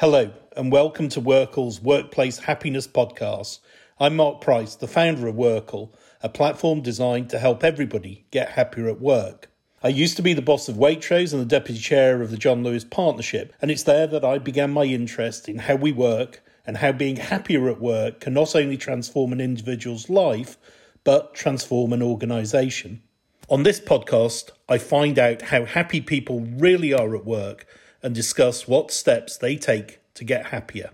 Hello, and welcome to Workle's Workplace Happiness Podcast. I'm Mark Price, the founder of Workle, a platform designed to help everybody get happier at work. I used to be the boss of Waitrose and the deputy chair of the John Lewis Partnership, and it's there that I began my interest in how we work and how being happier at work can not only transform an individual's life, but transform an organisation. On this podcast, I find out how happy people really are at work and discuss what steps they take to get happier.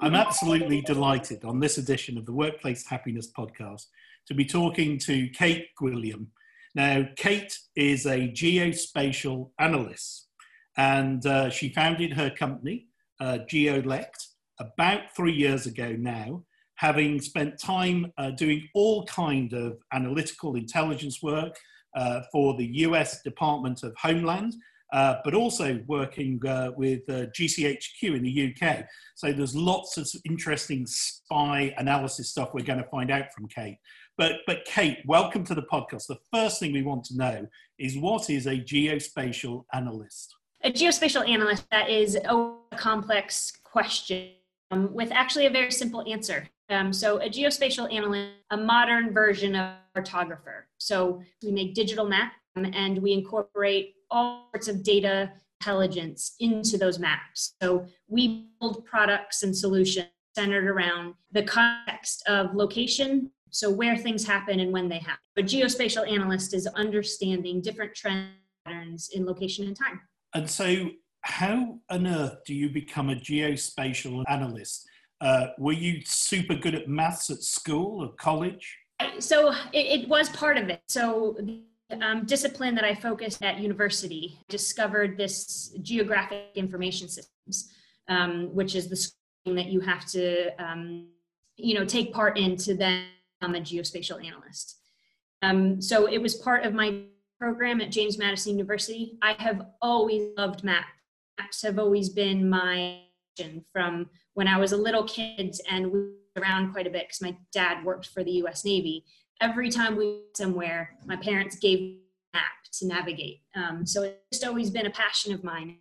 I'm absolutely delighted on this edition of the Workplace Happiness Podcast to be talking to Kate Gwilliam. Now, Kate is a geospatial analyst and uh, she founded her company, uh, Geollect, about three years ago now having spent time uh, doing all kind of analytical intelligence work uh, for the US Department of Homeland, uh, but also working uh, with uh, GCHQ in the UK. So there's lots of interesting spy analysis stuff we're going to find out from Kate. But, but Kate, welcome to the podcast. The first thing we want to know is what is a geospatial analyst? A geospatial analyst, that is a complex question um, with actually a very simple answer. Um, so a geospatial analyst, a modern version of cartographer. So we make digital maps um, and we incorporate all sorts of data intelligence into those maps. So we build products and solutions centered around the context of location, so where things happen and when they happen. A geospatial analyst is understanding different trend patterns in location and time. And so how on earth do you become a geospatial analyst? Uh, were you super good at maths at school or college? So it, it was part of it. So the um, discipline that I focused at university discovered this geographic information systems, um, which is the schooling that you have to, um, you know, take part in to then become a geospatial analyst. Um, so it was part of my program at James Madison University. I have always loved math. Maps have always been my from when I was a little kid and we were around quite a bit because my dad worked for the US Navy. Every time we went somewhere, my parents gave me a map to navigate. Um, so it's just always been a passion of mine.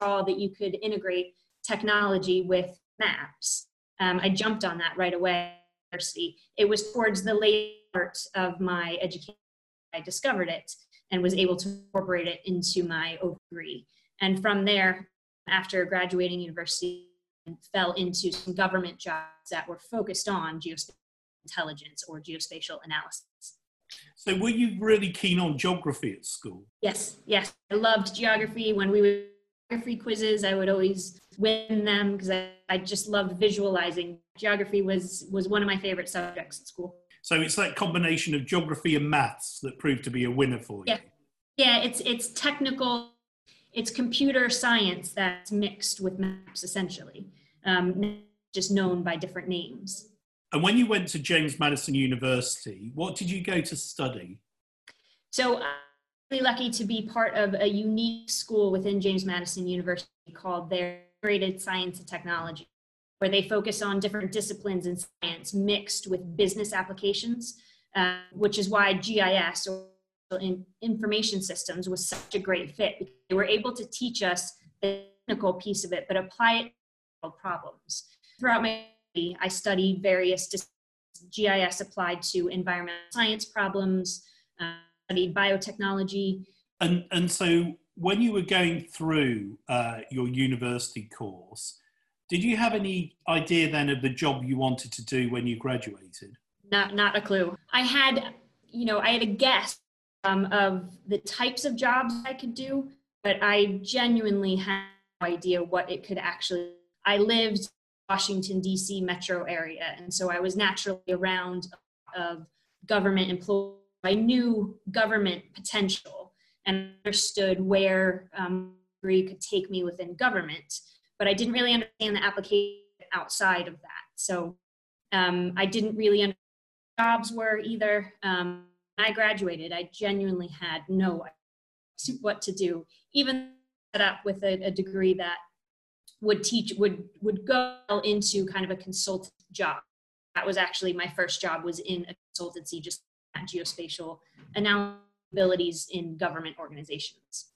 All that you could integrate technology with maps. Um, I jumped on that right away. University. It was towards the late part of my education I discovered it and was able to incorporate it into my degree. And from there, after graduating university fell into some government jobs that were focused on geospatial intelligence or geospatial analysis. So were you really keen on geography at school? Yes, yes. I loved geography. When we would geography quizzes, I would always win them because I, I just loved visualizing. Geography was was one of my favorite subjects at school. So it's that combination of geography and maths that proved to be a winner for you. Yeah, yeah. It's it's technical it's computer science that's mixed with maps essentially, um, just known by different names. And when you went to James Madison University, what did you go to study? So I'm really lucky to be part of a unique school within James Madison University called their Integrated Science and Technology, where they focus on different disciplines in science mixed with business applications, uh, which is why GIS or in information systems was such a great fit. They were able to teach us the technical piece of it, but apply it problems. Throughout my I studied various GIS applied to environmental science problems, uh, studied biotechnology. And, and so when you were going through uh, your university course, did you have any idea then of the job you wanted to do when you graduated? Not, not a clue. I had, you know, I had a guess um, of the types of jobs I could do, but I genuinely had no idea what it could actually. I lived Washington D.C. metro area, and so I was naturally around of government employees. I knew government potential and understood where um, degree could take me within government, but I didn't really understand the application outside of that. So um, I didn't really understand jobs were either. Um, I graduated, I genuinely had no idea what to do, even set up with a, a degree that would teach would would go into kind of a consultant job. That was actually my first job was in a consultancy, just at geospatial analysis. abilities in government organizations.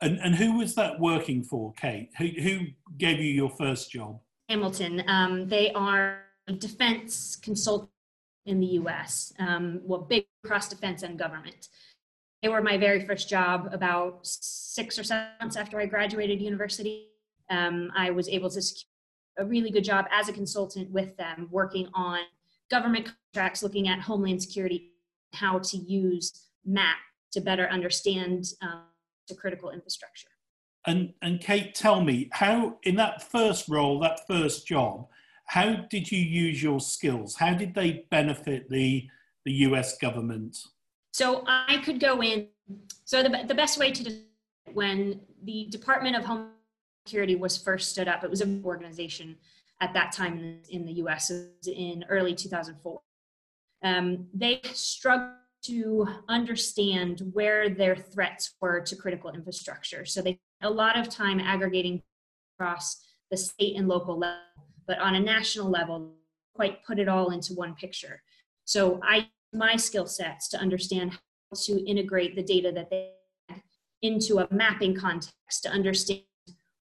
And, and who was that working for, Kate? Who, who gave you your first job? Hamilton. Um, they are a defense consultant in the US, um, well, big cross defense and government. They were my very first job about six or seven months after I graduated university. Um, I was able to secure a really good job as a consultant with them, working on government contracts, looking at homeland security, how to use MAP to better understand um, the critical infrastructure. And, and Kate, tell me, how, in that first role, that first job, how did you use your skills? How did they benefit the, the US government? So I could go in. So the, the best way to when the Department of Homeland Security was first stood up, it was an organization at that time in the US in early 2004. Um, they struggled to understand where their threats were to critical infrastructure. So they a lot of time aggregating across the state and local level, but on a national level, quite put it all into one picture. So I my skill sets to understand how to integrate the data that they had into a mapping context to understand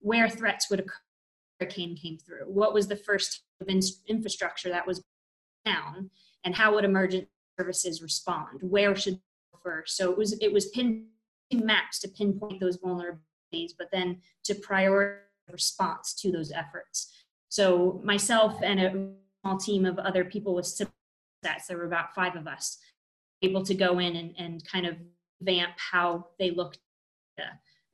where threats would occur hurricane came through. What was the first infrastructure that was down and how would emergent services respond? Where should first so it was it was pin maps to pinpoint those vulnerabilities but then to prioritize response to those efforts. So myself and a small team of other people with sets. There were about five of us able to go in and, and kind of vamp how they looked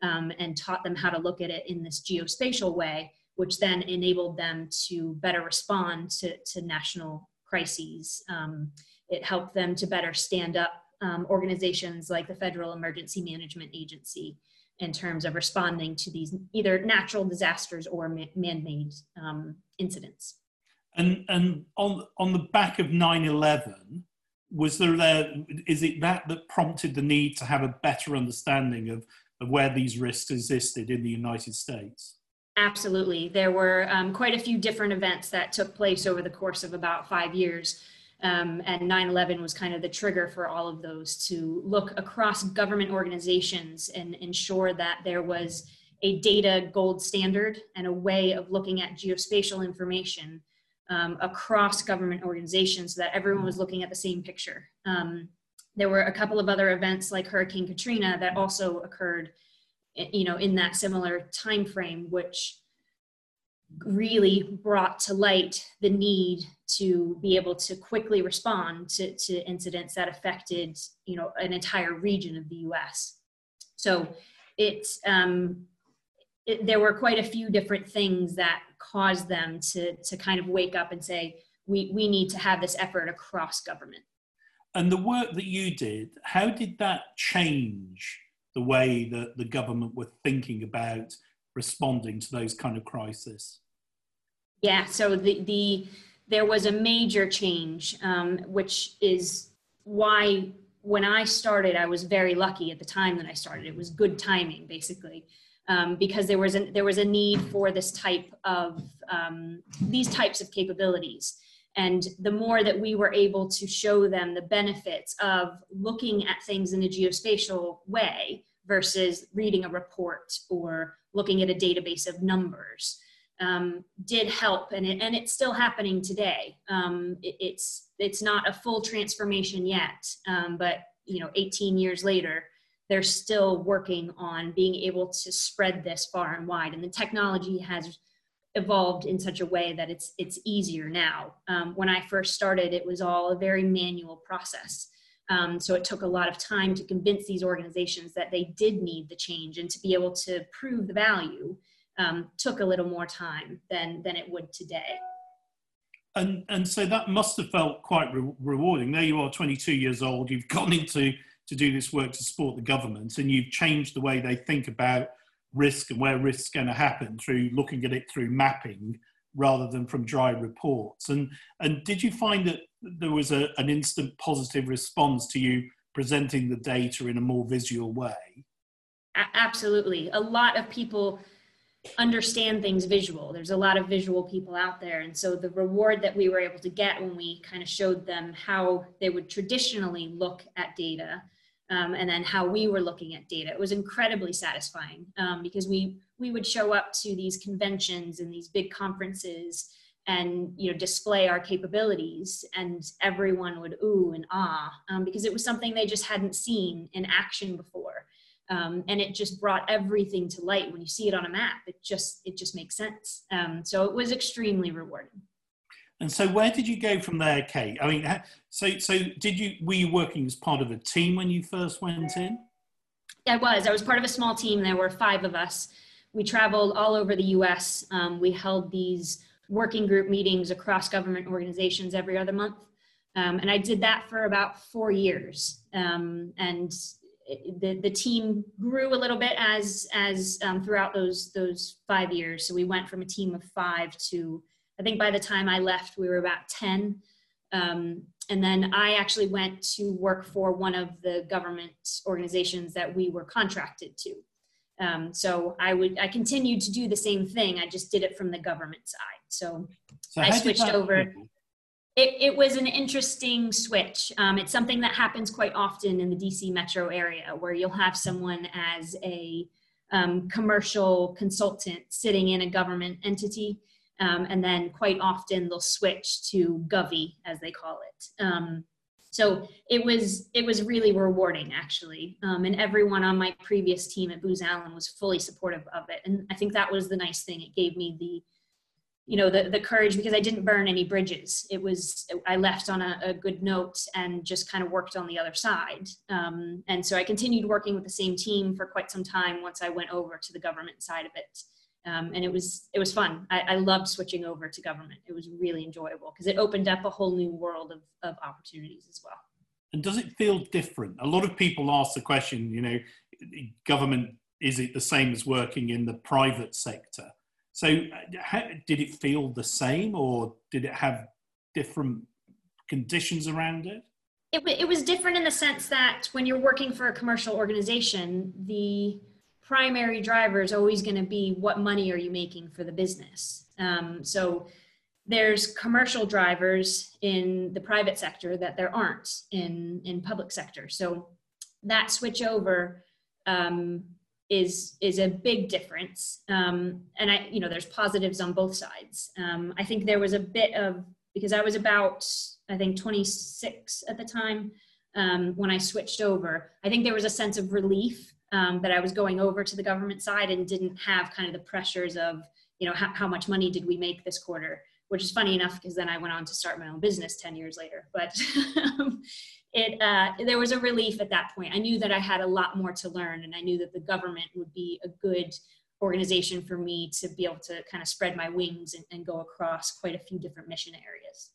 um, and taught them how to look at it in this geospatial way, which then enabled them to better respond to, to national crises. Um, it helped them to better stand up um, organizations like the Federal Emergency Management Agency in terms of responding to these either natural disasters or man-made um, incidents. And and on on the back of 9/11, was there there is it that that prompted the need to have a better understanding of of where these risks existed in the United States? Absolutely, there were um, quite a few different events that took place over the course of about five years. Um, and 9-11 was kind of the trigger for all of those to look across government organizations and ensure that there was a data gold standard and a way of looking at geospatial information um, across government organizations so that everyone was looking at the same picture. Um, there were a couple of other events like Hurricane Katrina that also occurred, eh, you know, in that similar time frame, which really brought to light the need to be able to quickly respond to, to incidents that affected, you know, an entire region of the U.S. So it, um, it there were quite a few different things that caused them to to kind of wake up and say we we need to have this effort across government and the work that you did how did that change the way that the government were thinking about responding to those kind of crises yeah so the the there was a major change um, which is why when i started i was very lucky at the time that i started it was good timing basically um, because there was a, there was a need for this type of um, these types of capabilities. And the more that we were able to show them the benefits of looking at things in a geospatial way versus reading a report or looking at a database of numbers, um, did help, and it, and it's still happening today. Um, it, it's it's not a full transformation yet, um, but you know, 18 years later, they're still working on being able to spread this far and wide. And the technology has evolved in such a way that it's it's easier now. Um, when I first started, it was all a very manual process. Um, so it took a lot of time to convince these organizations that they did need the change and to be able to prove the value um, took a little more time than than it would today. And and so that must have felt quite re- rewarding. There you are 22 years old. You've gone into to do this work to support the government, and you've changed the way they think about risk and where risk's going to happen through looking at it through mapping rather than from dry reports. And and did you find that there was a, an instant positive response to you presenting the data in a more visual way? Absolutely. A lot of people understand things visual. There's a lot of visual people out there. And so the reward that we were able to get when we kind of showed them how they would traditionally look at data um, and then how we were looking at data. It was incredibly satisfying um, because we we would show up to these conventions and these big conferences and you know display our capabilities and everyone would ooh and ah um, because it was something they just hadn't seen in action before. Um, and it just brought everything to light. When you see it on a map it just it just makes sense. Um, so it was extremely rewarding and so where did you go from there kate i mean so so did you were you working as part of a team when you first went in i was i was part of a small team there were five of us we traveled all over the us um, we held these working group meetings across government organizations every other month. Um, and I did that for about four years. Um, and the, the team grew a little bit as, as um, throughout those, those five years. So we went from a team of five to, I think by the time I left, we were about 10. Um, and then I actually went to work for one of the government organizations that we were contracted to. Um, so I would I continued to do the same thing. I just did it from the government side. So, so I switched over. It, it was an interesting switch. Um, it's something that happens quite often in the DC metro area where you'll have someone as a um, commercial consultant sitting in a government entity. Um, and then quite often they'll switch to Govy, as they call it. Um, so it was it was really rewarding actually. Um, and everyone on my previous team at booz allen was fully supportive of it. And i think that was the nice thing. It gave me the you know the, the courage because i didn't burn any bridges. It was i left on a, a good note and just kind of worked on the other side. Um, and so i continued working with the same team for quite some time once i went over to the government side of it um, and it was it was fun. I, I loved switching over to government. It was really enjoyable because it opened up a whole new world of, of opportunities as well. And does it feel different? A lot of people ask the question you know government is it the same as working in the private sector? So uh, how, did it feel the same or did it have different conditions around it? It, it was different in the sense that when you're working for a commercial organization the primary driver is always going to be what money are you making for the business. Um, so there's commercial drivers in the private sector that there aren't in in public sector. So that switch over um, is is a big difference. Um, and I, you know, there's positives on both sides. Um, I think there was a bit of because I was about I think 26 at the time um, when I switched over. I think there was a sense of relief um, that I was going over to the government side and didn't have kind of the pressures of, you know, how, how much money did we make this quarter, which is funny enough because then I went on to start my own business 10 years later. But it, uh, there was a relief at that point. I knew that I had a lot more to learn and I knew that the government would be a good organization for me to be able to kind of spread my wings and, and go across quite a few different mission areas.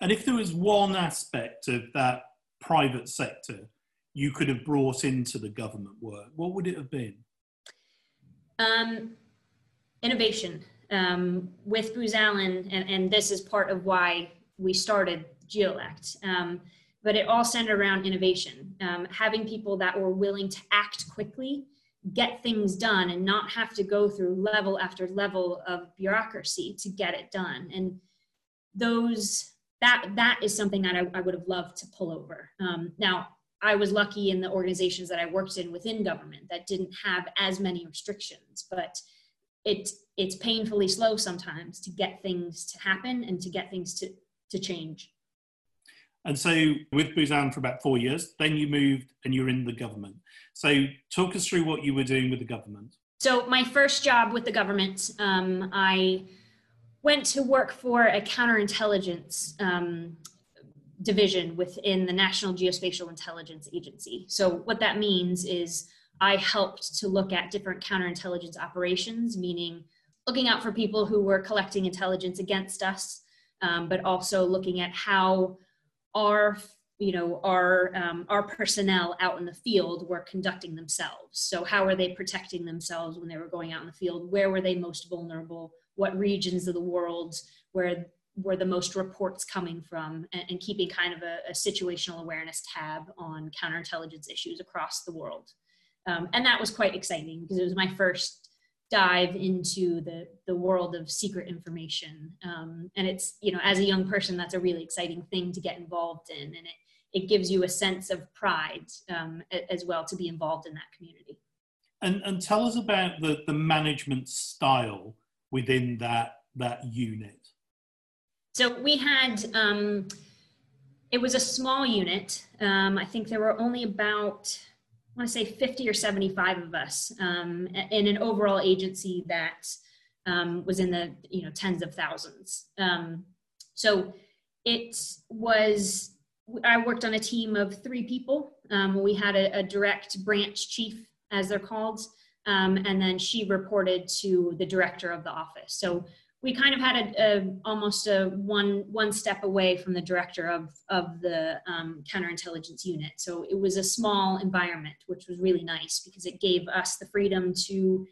And if there was one aspect of that private sector you could have brought into the government work, what would it have been? Um, innovation. Um, with Booz Allen, and, and, this is part of why we started Geollect, um, but it all centered around innovation. Um, having people that were willing to act quickly, get things done, and not have to go through level after level of bureaucracy to get it done. And those that that is something that I, I would have loved to pull over. Um, now, I was lucky in the organizations that I worked in within government that didn't have as many restrictions, but it it's painfully slow sometimes to get things to happen and to get things to to change. And so with Allen for about four years, then you moved and you're in the government. So talk us through what you were doing with the government. So my first job with the government, um, I went to work for a counterintelligence um, division within the National Geospatial Intelligence Agency. So, what that means is I helped to look at different counterintelligence operations, meaning looking out for people who were collecting intelligence against us, um, but also looking at how our you know our um, our personnel out in the field were conducting themselves. So how were they protecting themselves when they were going out in the field? Where were they most vulnerable? What regions of the world where were the most reports coming from and, and keeping kind of a, a, situational awareness tab on counterintelligence issues across the world. Um, and that was quite exciting because it was my first dive into the, the world of secret information. Um, and it's, you know, as a young person, that's a really exciting thing to get involved in. And it, it gives you a sense of pride um, as well to be involved in that community. And, and tell us about the, the management style within that, that unit. So we had, um, it was a small unit. Um, I think there were only about, I want to say 50 or 75 of us um, in an overall agency that um, was in the you know tens of thousands. Um, so it was. I worked on a team of three people. Um, we had a, a, direct branch chief, as they're called, um, and then she reported to the director of the office. So we kind of had a, a, almost a one one step away from the director of of the um, counterintelligence unit. So it was a small environment, which was really nice because it gave us the freedom to, you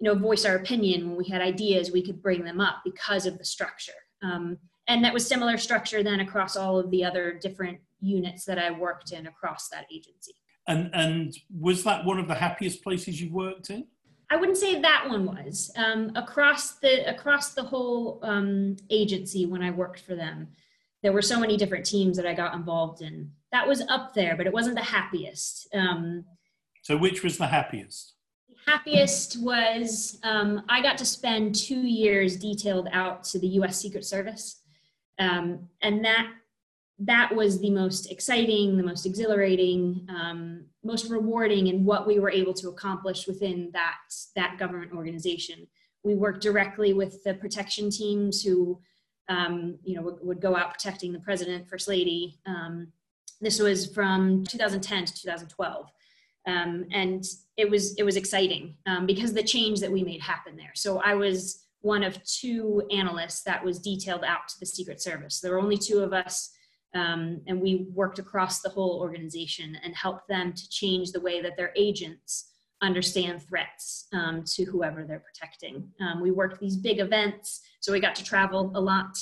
know, voice our opinion when we had ideas. We could bring them up because of the structure, um, and that was similar structure then across all of the other different units that I worked in across that agency. And and was that one of the happiest places you worked in? I wouldn't say that one was um, across the across the whole um, agency when I worked for them. There were so many different teams that I got involved in. That was up there, but it wasn't the happiest. Um, so, which was the happiest? The happiest was um, I got to spend two years detailed out to the U.S. Secret Service, um, and that that was the most exciting, the most exhilarating, um, most rewarding in what we were able to accomplish within that, that government organization. We worked directly with the protection teams who, um, you know, would, would, go out protecting the president, first lady. Um, this was from 2010 to 2012. Um, and it was, it was exciting um, because the change that we made happen there. So I was one of two analysts that was detailed out to the Secret Service. There were only two of us um, and we worked across the whole organization and helped them to change the way that their agents understand threats um, to whoever they're protecting. Um, we worked these big events, so we got to travel a lot.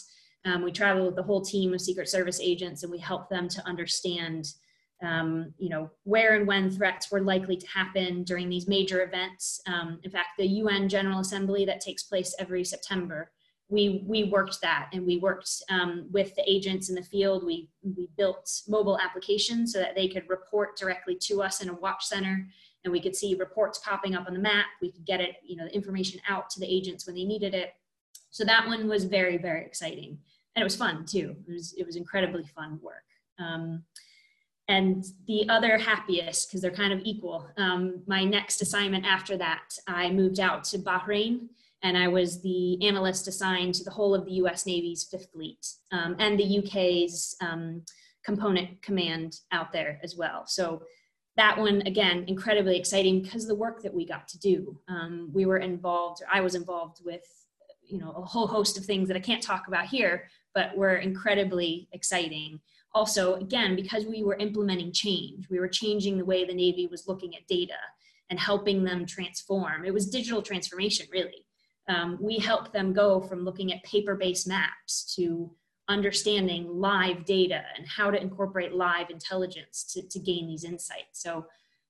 Um, we traveled with the whole team of Secret Service agents, and we helped them to understand, um, you know, where and when threats were likely to happen during these major events. Um, in fact, the UN General Assembly that takes place every September we we worked that and we worked um, with the agents in the field. We we built mobile applications so that they could report directly to us in a watch center and we could see reports popping up on the map. We could get it you know information out to the agents when they needed it. So that one was very very exciting. And it was fun too. It was it was incredibly fun work. Um, and the other happiest because they're kind of equal um, my next assignment after that i moved out to bahrain and I was the analyst assigned to the whole of the US Navy's Fifth Fleet um, and the UK's um, component command out there as well. So that one, again, incredibly exciting because the work that we got to do. Um, we were involved, I was involved with, you know, a whole host of things that I can't talk about here, but were incredibly exciting. Also, again, because we were implementing change, we were changing the way the Navy was looking at data and helping them transform. It was digital transformation, really um, we help them go from looking at paper-based maps to understanding live data and how to incorporate live intelligence to, to gain these insights. So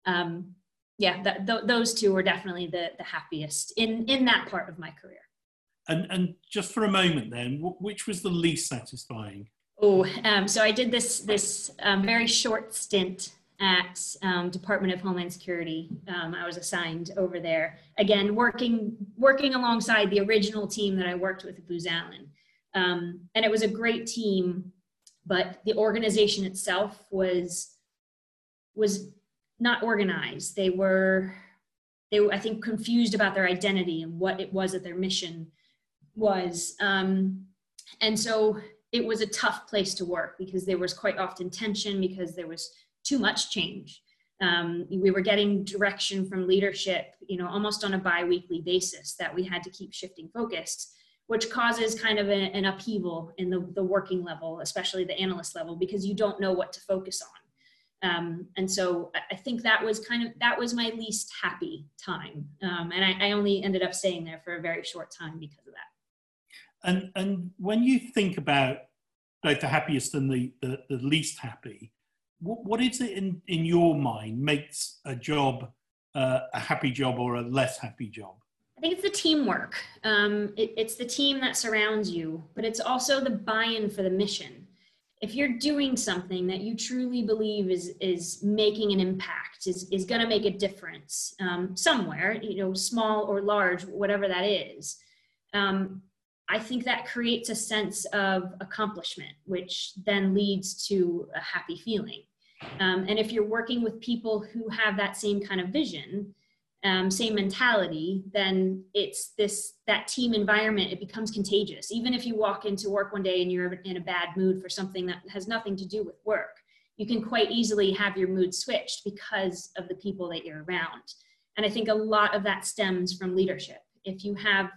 um, yeah, that, th- those two were definitely the, the happiest in, in that part of my career. And, and just for a moment then, which was the least satisfying? Oh, um, so I did this, this um, very short stint at um, Department of Homeland Security. Um, I was assigned over there again, working working alongside the original team that I worked with at Booz Allen, um, and it was a great team. But the organization itself was was not organized. They were they were, I think confused about their identity and what it was that their mission was, um, and so it was a tough place to work because there was quite often tension because there was too much change. Um, we were getting direction from leadership, you know, almost on a biweekly basis that we had to keep shifting focus, which causes kind of a, an upheaval in the, the working level, especially the analyst level, because you don't know what to focus on. Um, and so I think that was kind of that was my least happy time, um, and I, I only ended up staying there for a very short time because of that. And and when you think about both the happiest and the, the, the least happy, what, what is it in, in your mind makes a job uh, a happy job or a less happy job? I think it's the teamwork. Um, it, it's the team that surrounds you, but it's also the buy in for the mission. if you're doing something that you truly believe is is making an impact is is going to make a difference um, somewhere you know small or large whatever that is um, i think that creates a sense of accomplishment which then leads to a happy feeling um, and if you're working with people who have that same kind of vision um, same mentality, then it's this that team environment. It becomes contagious. Even if you walk into work one day and you're in a bad mood for something that has nothing to do with work, you can quite easily have your mood switched because of the people that you're around. And I think a lot of that stems from leadership. If you have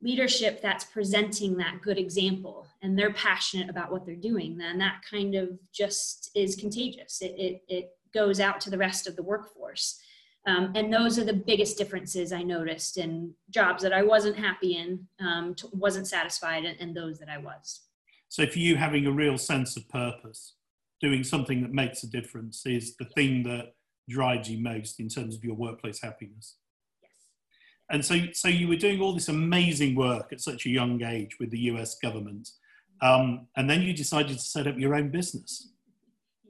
leadership that's presenting that good example and they're passionate about what they're doing, then that kind of just is contagious. It, it, it goes out to the rest of the workforce. Um, and those are the biggest differences I noticed in jobs that I wasn't happy in, um, t- wasn't satisfied, and, and those that I was. So, for you, having a real sense of purpose, doing something that makes a difference is the thing that drives you most in terms of your workplace happiness. And so, so you were doing all this amazing work at such a young age with the US government, um, and then you decided to set up your own business.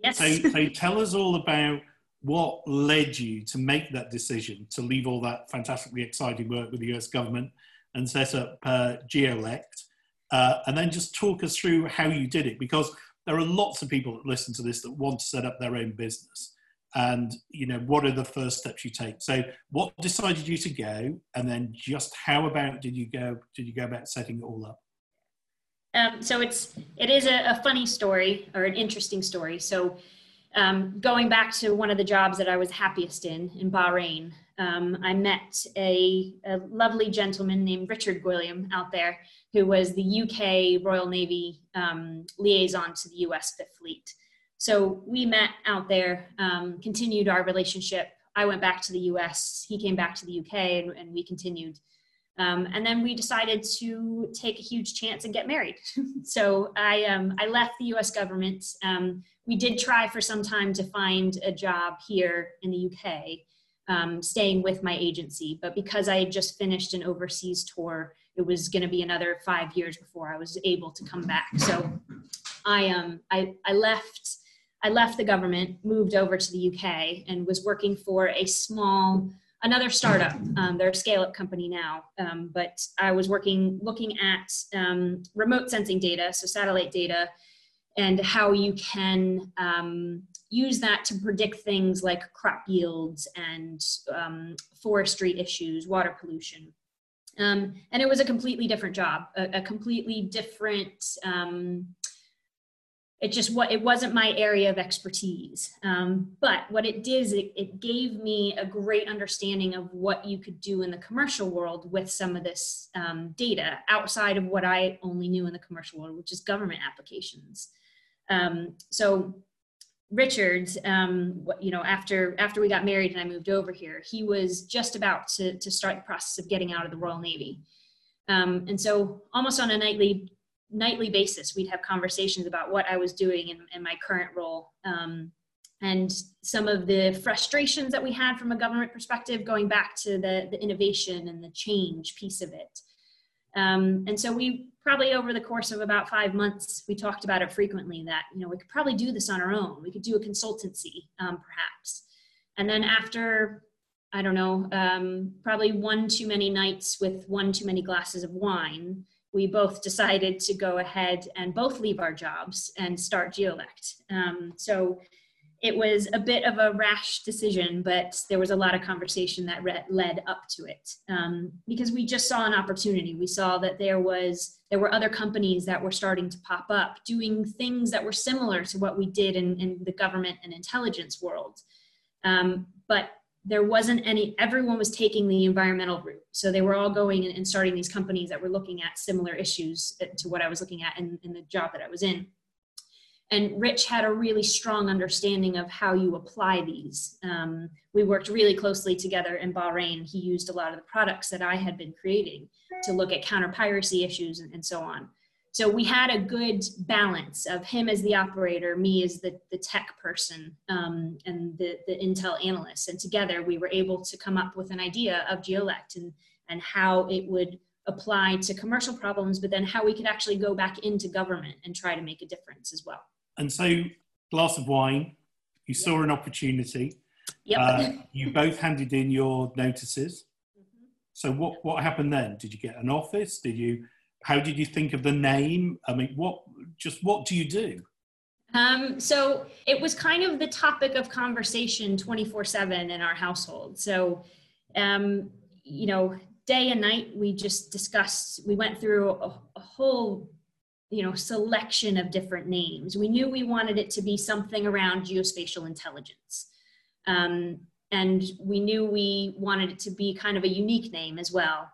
Yes. So, so tell us all about what led you to make that decision to leave all that fantastically exciting work with the US government and set up uh, Geollect? Uh, and then just talk us through how you did it because there are lots of people that listen to this that want to set up their own business and you know what are the first steps you take? So what decided you to go? And then just how about did you go did you go about setting it all up? Um, so it's it is a, a funny story or an interesting story. So um, going back to one of the jobs that I was happiest in, in Bahrain, um, I met a, a, lovely gentleman named Richard Gwilliam out there, who was the UK Royal Navy um, liaison to the US Fifth Fleet. So we met out there, um, continued our relationship. I went back to the US, he came back to the UK, and, and we continued. Um, and then we decided to take a huge chance and get married. so I, um, I left the US government. Um, we did try for some time to find a job here in the UK, um, staying with my agency. But because I had just finished an overseas tour, it was going to be another five years before I was able to come back. So I, um, I, I left. I left the government, moved over to the UK, and was working for a small another startup. Um, they're a scale up company now, um, but I was working looking at um, remote sensing data, so satellite data, and how you can um, use that to predict things like crop yields and um, forestry issues, water pollution. Um, and it was a completely different job, a, a completely different. It just what it wasn't my area of expertise. Um, but what it did is it, it gave me a great understanding of what you could do in the commercial world with some of this um, data outside of what I only knew in the commercial world, which is government applications. Um, so Richards, um, you know, after after we got married and I moved over here, he was just about to to start the process of getting out of the Royal Navy, um, and so almost on a nightly nightly basis, we'd have conversations about what I was doing in, in my current role, um, and some of the frustrations that we had from a government perspective, going back to the the innovation and the change piece of it. Um, and so we probably over the course of about five months, we talked about it frequently that, you know, we could probably do this on our own. We could do a consultancy, um, perhaps. And then after, I don't know, um, probably one too many nights with one too many glasses of wine, we both decided to go ahead and both leave our jobs and start Geollect. Um, so it was a bit of a rash decision, but there was a lot of conversation that led up to it um, because we just saw an opportunity. We saw that there was there were other companies that were starting to pop up doing things that were similar to what we did in, in the government and intelligence world, um, but there wasn't any. Everyone was taking the environmental route, so they were all going and starting these companies that were looking at similar issues uh, to what I was looking at in, in the job that I was in and Rich had a really strong understanding of how you apply these. Um, we worked really closely together in Bahrain. He used a lot of the products that I had been creating to look at counter piracy issues and, and so on. So we had a good balance of him as the operator, me as the, the tech person, um, and the, the Intel analyst. And together we were able to come up with an idea of Geollect and, and how it would apply to commercial problems, but then how we could actually go back into government and try to make a difference as well. And so, glass of wine, you saw an opportunity. Yep. Uh, you both handed in your notices. Mm-hmm. So what what happened then? Did you get an office? Did you? How did you think of the name? I mean, what just what do you do? Um, so it was kind of the topic of conversation 24 7 in our household. So, um, you know, day and night, we just discussed, we went through a, a whole, you know, selection of different names. We knew we wanted it to be something around geospatial intelligence. Um, and we knew we wanted it to be kind of a unique name as well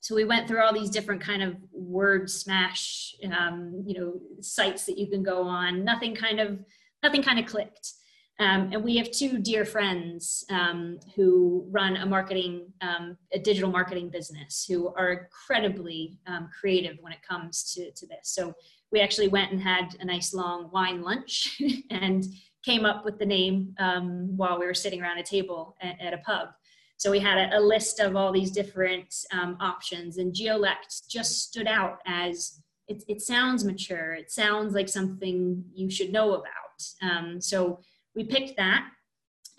so we went through all these different kind of word smash um, you know sites that you can go on. Nothing kind of nothing kind of clicked. Um, and we have two dear friends um, who run a marketing um, a digital marketing business who are incredibly um, creative when it comes to, to this. So we actually went and had a nice long wine lunch and came up with the name um, while we were sitting around a table at, at a pub so we had a, a list of all these different um, options, and Geollect just stood out as it, it, sounds mature. It sounds like something you should know about. Um, so we picked that.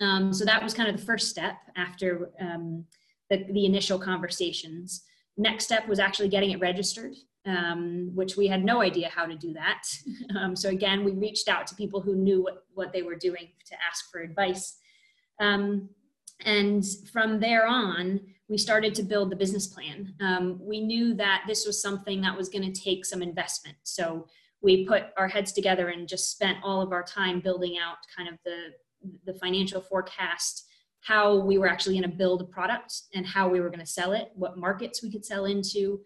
Um, so that was kind of the first step after um, the, the, initial conversations. Next step was actually getting it registered, um, which we had no idea how to do that. Um, so again, we reached out to people who knew what, what they were doing to ask for advice. Um, and from there on, we started to build the business plan. Um, we knew that this was something that was going to take some investment. So we put our heads together and just spent all of our time building out kind of the, the financial forecast, how we were actually going to build a product and how we were going to sell it, what markets we could sell into.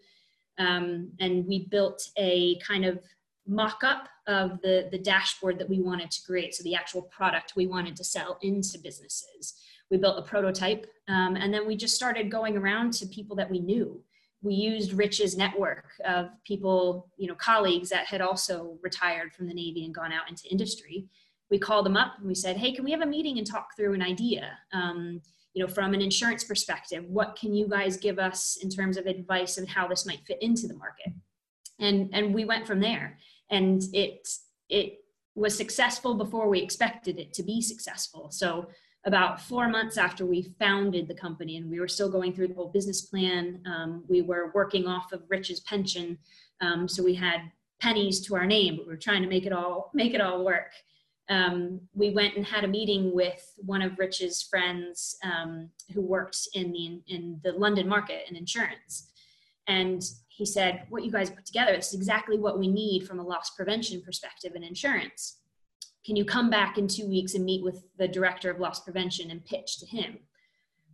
Um, and we built a kind of mock-up of the, the dashboard that we wanted to create. So the actual product we wanted to sell into businesses we built a prototype um, and then we just started going around to people that we knew. We used rich's network of people you know colleagues that had also retired from the navy and gone out into industry. We called them up and we said hey can we have a meeting and talk through an idea um, you know from an insurance perspective? What can you guys give us in terms of advice and how this might fit into the market? And and we went from there. And it it was successful before we expected it to be successful. So about four months after we founded the company and we were still going through the whole business plan. Um, we were working off of rich's pension um, so we had pennies to our name but we were trying to make it all make it all work. Um, we went and had a meeting with one of rich's friends um, who worked in the in the london market in insurance. And he said what you guys put together this is exactly what we need from a loss prevention perspective in insurance can you come back in two weeks and meet with the director of loss prevention and pitch to him?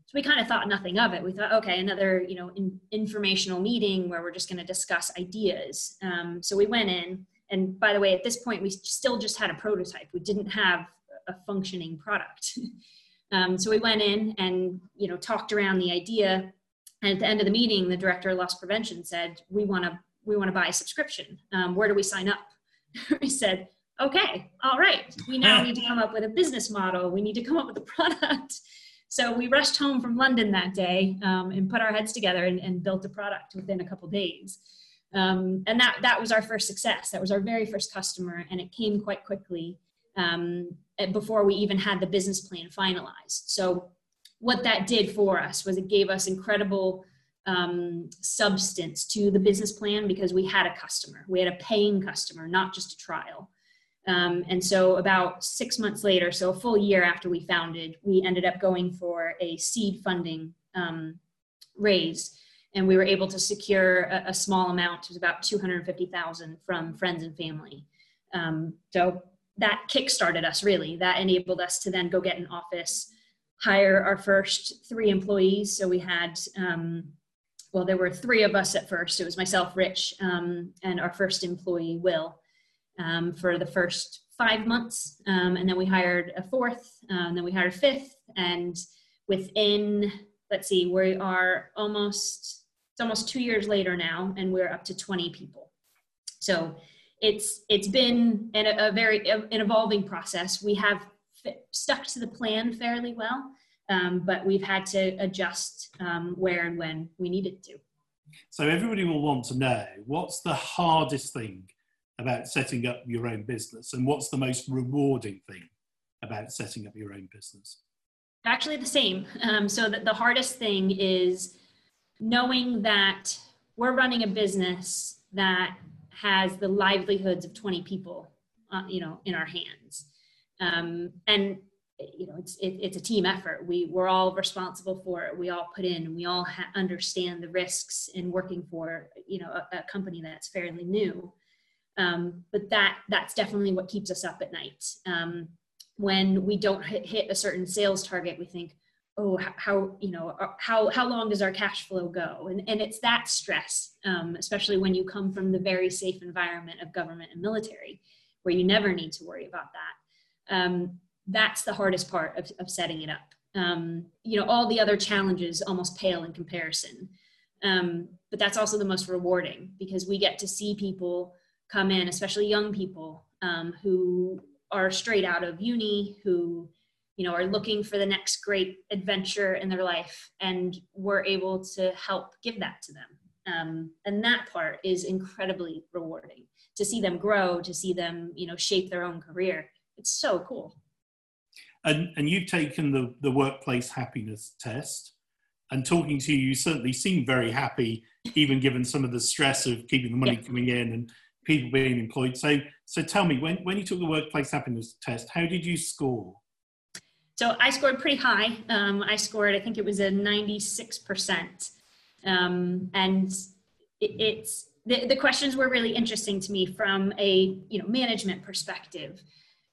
So we kind of thought nothing of it. We thought, okay, another you know in, informational meeting where we're just going to discuss ideas. Um, so we went in, and by the way, at this point we still just had a prototype. We didn't have a functioning product. um, so we went in and you know talked around the idea. And at the end of the meeting, the director of loss prevention said, "We want to we want to buy a subscription. Um, where do we sign up?" we said, okay, all right, we now need to come up with a business model. We need to come up with a product. So we rushed home from London that day um, and put our heads together and, and, built a product within a couple days. Um, and that, that was our first success. That was our very first customer, and it came quite quickly um, before we even had the business plan finalized. So what that did for us was it gave us incredible um, substance to the business plan because we had a customer. We had a paying customer, not just a trial. Um, and so, about six months later, so a full year after we founded, we ended up going for a seed funding um, raise, and we were able to secure a, a small amount. It was about two hundred fifty thousand from friends and family. Um, so that kickstarted us really. That enabled us to then go get an office, hire our first three employees. So we had um, well, there were three of us at first. It was myself, Rich, um, and our first employee, Will um, for the first five months. Um, and then we hired a fourth, and then we hired a fifth. And within, let's see, we are almost, it's almost two years later now, and we're up to 20 people. So it's, it's been an, a very, an evolving process. We have stuck to the plan fairly well. Um, but we've had to adjust um, where and when we needed to. So everybody will want to know what's the hardest thing about setting up your own business and what's the most rewarding thing about setting up your own business? Actually, the same. Um, so that the hardest thing is knowing that we're running a business that has the livelihoods of 20 people, uh, you know, in our hands. Um, and you know it's it, it's a team effort we we're all responsible for it we all put in we all ha- understand the risks in working for you know a, a company that's fairly new um, but that that's definitely what keeps us up at night um, when we don't hit, hit, a certain sales target we think oh how, you know uh, how how long does our cash flow go and and it's that stress um, especially when you come from the very safe environment of government and military where you never need to worry about that um, that's the hardest part of, of setting it up. Um, you know, all the other challenges almost pale in comparison. Um, but that's also the most rewarding because we get to see people come in, especially young people um, who are straight out of uni, who you know are looking for the next great adventure in their life, and we're able to help give that to them. Um, and that part is incredibly rewarding to see them grow, to see them you know shape their own career. It's so cool. And, and you've taken the, the workplace happiness test. And talking to you, you certainly seem very happy, even given some of the stress of keeping the money yeah. coming in and people being employed. So, so tell me, when, when you took the workplace happiness test, how did you score? So I scored pretty high. Um, I scored, I think it was a 96%. Um, and it, it's, the, the questions were really interesting to me from a you know management perspective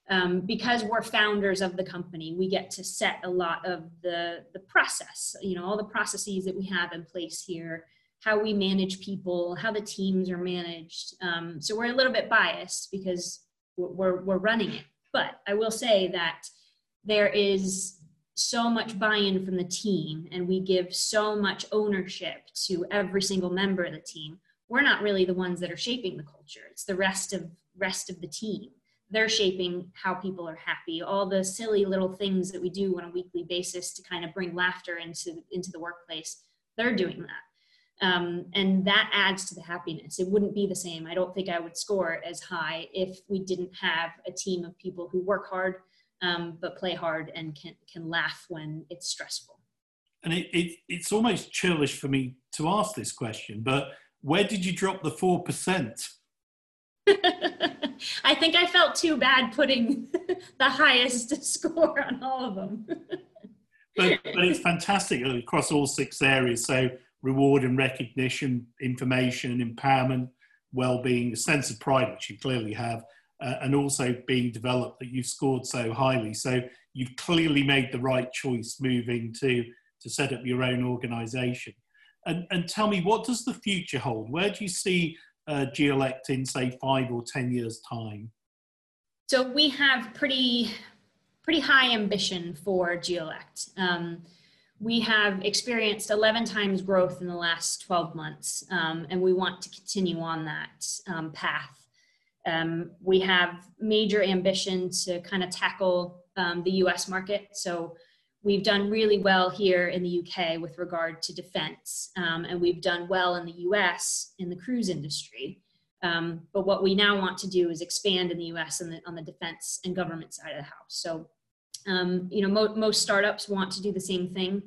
um, because we're founders of the company, we get to set a lot of the, the process, you know, all the processes that we have in place here, how we manage people, how the teams are managed. Um, so we're a little bit biased because we're, we're running it. But I will say that there is so much buy-in from the team and we give so much ownership to every single member of the team. We're not really the ones that are shaping the culture. It's the rest of rest of the team they're shaping how people are happy all the silly little things that we do on a weekly basis to kind of bring laughter into into the workplace they're doing that um, and that adds to the happiness it wouldn't be the same i don't think i would score as high if we didn't have a team of people who work hard um, but play hard and can can laugh when it's stressful and it, it, it's almost churlish for me to ask this question but where did you drop the 4% I think I felt too bad putting the highest score on all of them. but, but it's fantastic across all six areas. So reward and recognition, information, and empowerment, well-being, a sense of pride, which you clearly have, uh, and also being developed that you've scored so highly. So you've clearly made the right choice moving to to set up your own organisation. And, and tell me, what does the future hold? Where do you see uh, Geollect in say five or ten years time? So we have pretty pretty high ambition for Geollect. Um, we have experienced 11 times growth in the last 12 months, um, and we want to continue on that um, path. Um, we have major ambition to kind of tackle um, the US market. So we've done really well here in the UK with regard to defense, um, and we've done well in the US in the cruise industry. Um, but what we now want to do is expand in the US on the, on the defense and government side of the house. So, um, you know, mo- most startups want to do the same thing.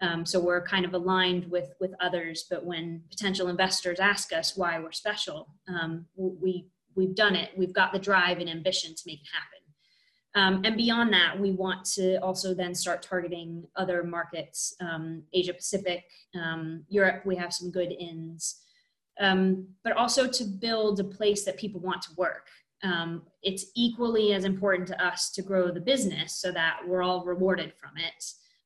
Um, so we're kind of aligned with with others. But when potential investors ask us why we're special, um, we we've done it. We've got the drive and ambition to make it happen. Um, and beyond that, we want to also then start targeting other markets, um, Asia Pacific, um, Europe. We have some good ins, but also to build a place that people want to work. Um, it's equally as important to us to grow the business so that we're all rewarded from it,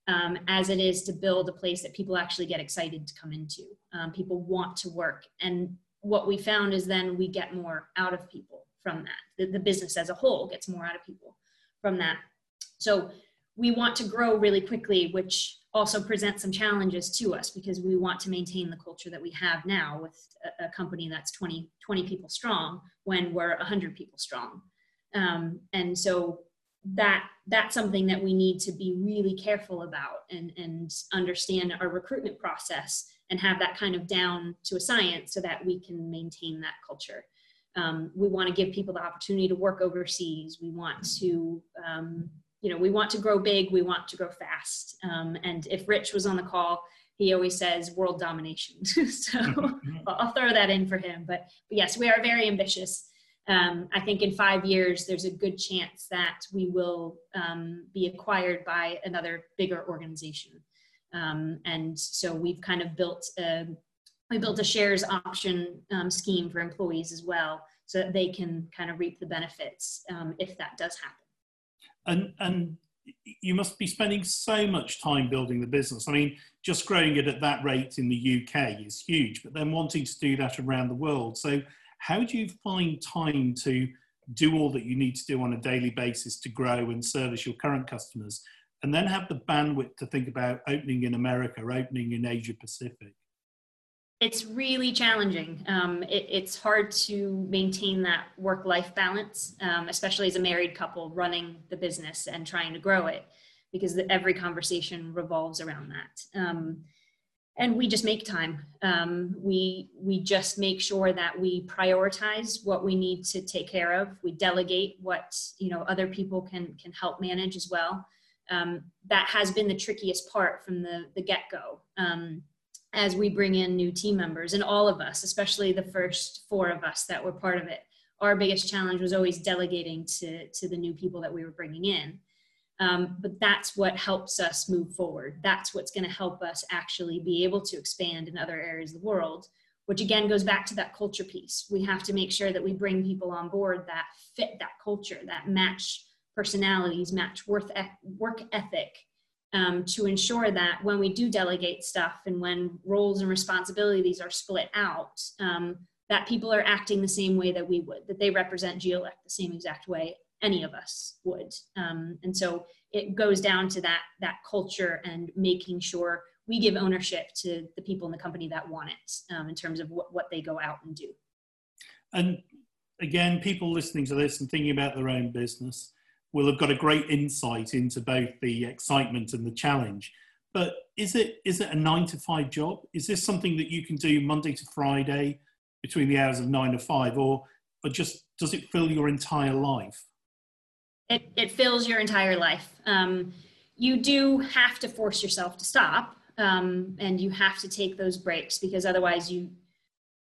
um, as it is to build a place that people actually get excited to come into. people want to work, and what we found is then we get more out of people from that. The, the business as a whole gets more out of people from that. So we want to grow really quickly, which also present some challenges to us because we want to maintain the culture that we have now with a, a company that's 20, 20 people strong when we're 100 people strong. Um, and so that that's something that we need to be really careful about and, and understand our recruitment process and have that kind of down to a science so that we can maintain that culture. Um, we want to give people the opportunity to work overseas. We want to, um, you know, we want to grow big. We want to grow fast. Um, and if Rich was on the call, he always says world domination. so I'll throw that in for him. But, but yes, we are very ambitious. Um, I think in five years, there's a good chance that we will um, be acquired by another bigger organization. Um, and so we've kind of built a, we built a shares option um, scheme for employees as well, so that they can kind of reap the benefits um, if that does happen. And and you must be spending so much time building the business. I mean, just growing it at that rate in the UK is huge, but then wanting to do that around the world. So, how do you find time to do all that you need to do on a daily basis to grow and service your current customers, and then have the bandwidth to think about opening in America, opening in Asia Pacific? It's really challenging. Um, it, it's hard to maintain that work life balance, um, especially as a married couple running the business and trying to grow it, because the, every conversation revolves around that. Um, and we just make time. Um, we we just make sure that we prioritize what we need to take care of. We delegate what you know other people can can help manage as well. Um, that has been the trickiest part from the the get go um, as we bring in new team members and all of us, especially the first four of us that were part of it. Our biggest challenge was always delegating to, to the new people that we were bringing in. Um, but that's what helps us move forward. That's what's going to help us actually be able to expand in other areas of the world, which again goes back to that culture piece. We have to make sure that we bring people on board that fit that culture, that match personalities, match work ethic, um, to ensure that when we do delegate stuff and when roles and responsibilities are split out, um, that people are acting the same way that we would, that they represent Geollect the same exact way any of us would. Um, and so it goes down to that, that culture and making sure we give ownership to the people in the company that want it um, in terms of what, what they go out and do. And again, people listening to this and thinking about their own business, will have got a great insight into both the excitement and the challenge. But is it is it a nine to five job? Is this something that you can do Monday to Friday between the hours of nine to five, or or just does it fill your entire life? It it fills your entire life. Um, you do have to force yourself to stop, um, and you have to take those breaks because otherwise you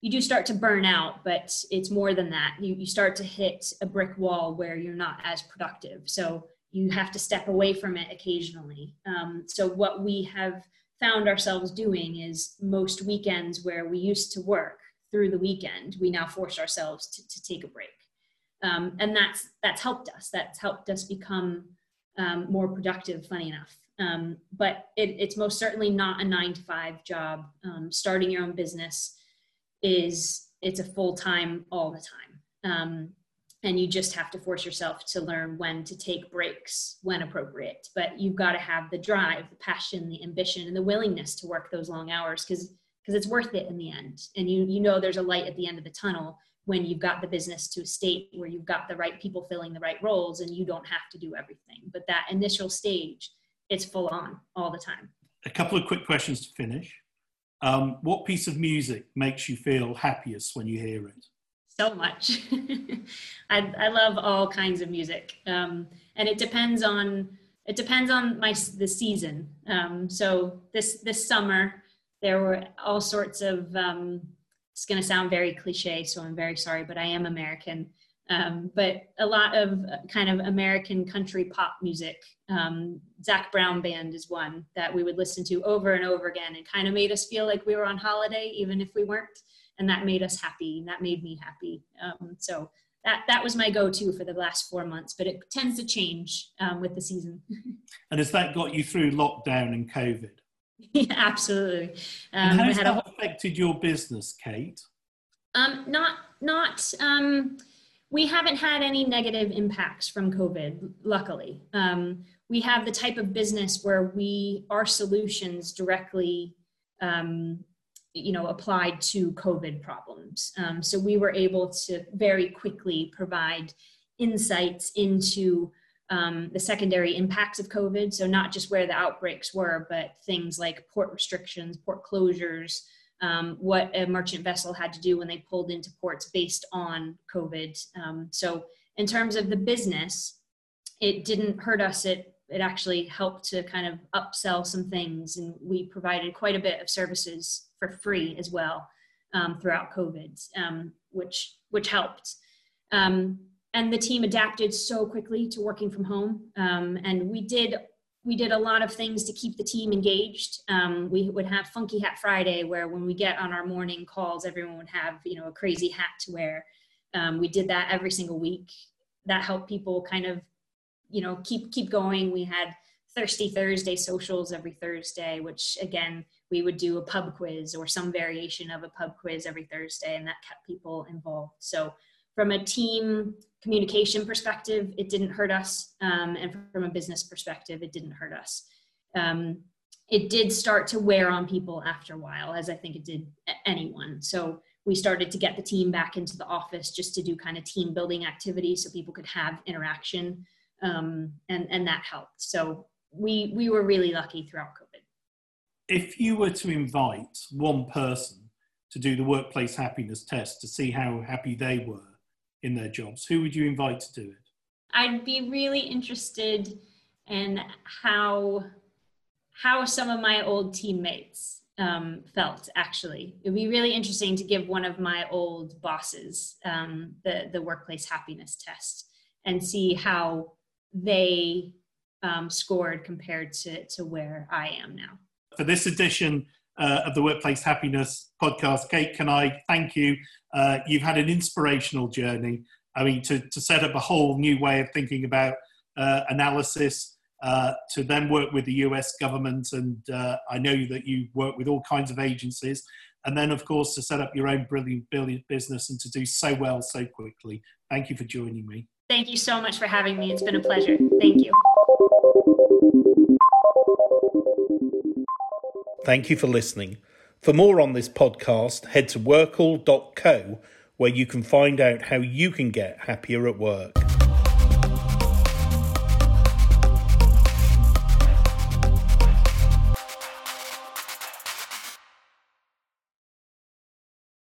you do start to burn out, but it's more than that. You, you start to hit a brick wall where you're not as productive. So you have to step away from it occasionally. Um, so what we have found ourselves doing is most weekends where we used to work through the weekend, we now force ourselves to, to take a break. Um, and that's, that's helped us. That's helped us become um, more productive, funny enough. Um, but it, it's most certainly not a nine to five job. Um, starting your own business, is it's a full time all the time. Um, and you just have to force yourself to learn when to take breaks when appropriate. But you've got to have the drive, the passion, the ambition, and the willingness to work those long hours because because it's worth it in the end. And you you know there's a light at the end of the tunnel when you've got the business to a state where you've got the right people filling the right roles and you don't have to do everything. But that initial stage, it's full on all the time. A couple of quick questions to finish. Um, what piece of music makes you feel happiest when you hear it? So much. I, I love all kinds of music, um, and it depends on it depends on my the season. Um, so this this summer there were all sorts of. Um, it's going to sound very cliche, so I'm very sorry, but I am American. Um, but a lot of uh, kind of American country pop music. Um, Zac Brown Band is one that we would listen to over and over again and kind of made us feel like we were on holiday, even if we weren't. And that made us happy. And that made me happy. Um, so that, that was my go-to for the last four months, but it tends to change um, with the season. and has that got you through lockdown and COVID? yeah, absolutely. Um, and how has that affected your business, Kate? Um, not, not, um, we haven't had any negative impacts from COVID, luckily. Um, we have the type of business where we our solutions directly, um, you know, applied to COVID problems. Um, so we were able to very quickly provide insights into um, the secondary impacts of COVID. So, not just where the outbreaks were, but things like port restrictions, port closures, um, what a merchant vessel had to do when they pulled into ports based on COVID. Um, so, in terms of the business, it didn't hurt us. It it actually helped to kind of upsell some things, and we provided quite a bit of services for free as well um, throughout COVID, um, which which helped. Um, and the team adapted so quickly to working from home, um, and we did we did a lot of things to keep the team engaged. Um, we would have Funky Hat Friday, where when we get on our morning calls, everyone would have you know a crazy hat to wear. Um, we did that every single week. That helped people kind of you know keep keep going. We had Thirsty Thursday socials every Thursday, which again we would do a pub quiz or some variation of a pub quiz every Thursday, and that kept people involved. So from a team communication perspective, it didn't hurt us. Um, and from a business perspective, it didn't hurt us. Um, it did start to wear on people after a while, as I think it did anyone. So we started to get the team back into the office just to do kind of team building activities so people could have interaction. Um, and, and that helped. So we, we were really lucky throughout COVID. If you were to invite one person to do the workplace happiness test to see how happy they were, in their jobs? Who would you invite to do it? I'd be really interested in how how some of my old teammates um, felt. Actually, it'd be really interesting to give one of my old bosses um, the the workplace happiness test and see how they um, scored compared to to where I am now. For this edition uh, of the Workplace Happiness podcast. Kate, can I thank you? Uh, you've had an inspirational journey. I mean, to, to set up a whole new way of thinking about uh, analysis, uh, to then work with the US government, and uh, I know that you work with all kinds of agencies, and then, of course, to set up your own brilliant, brilliant business and to do so well so quickly. Thank you for joining me. Thank you so much for having me. It's been a pleasure. Thank you. Thank you for listening. For more on this podcast, head to workl.co where you can find out how you can get happier at work.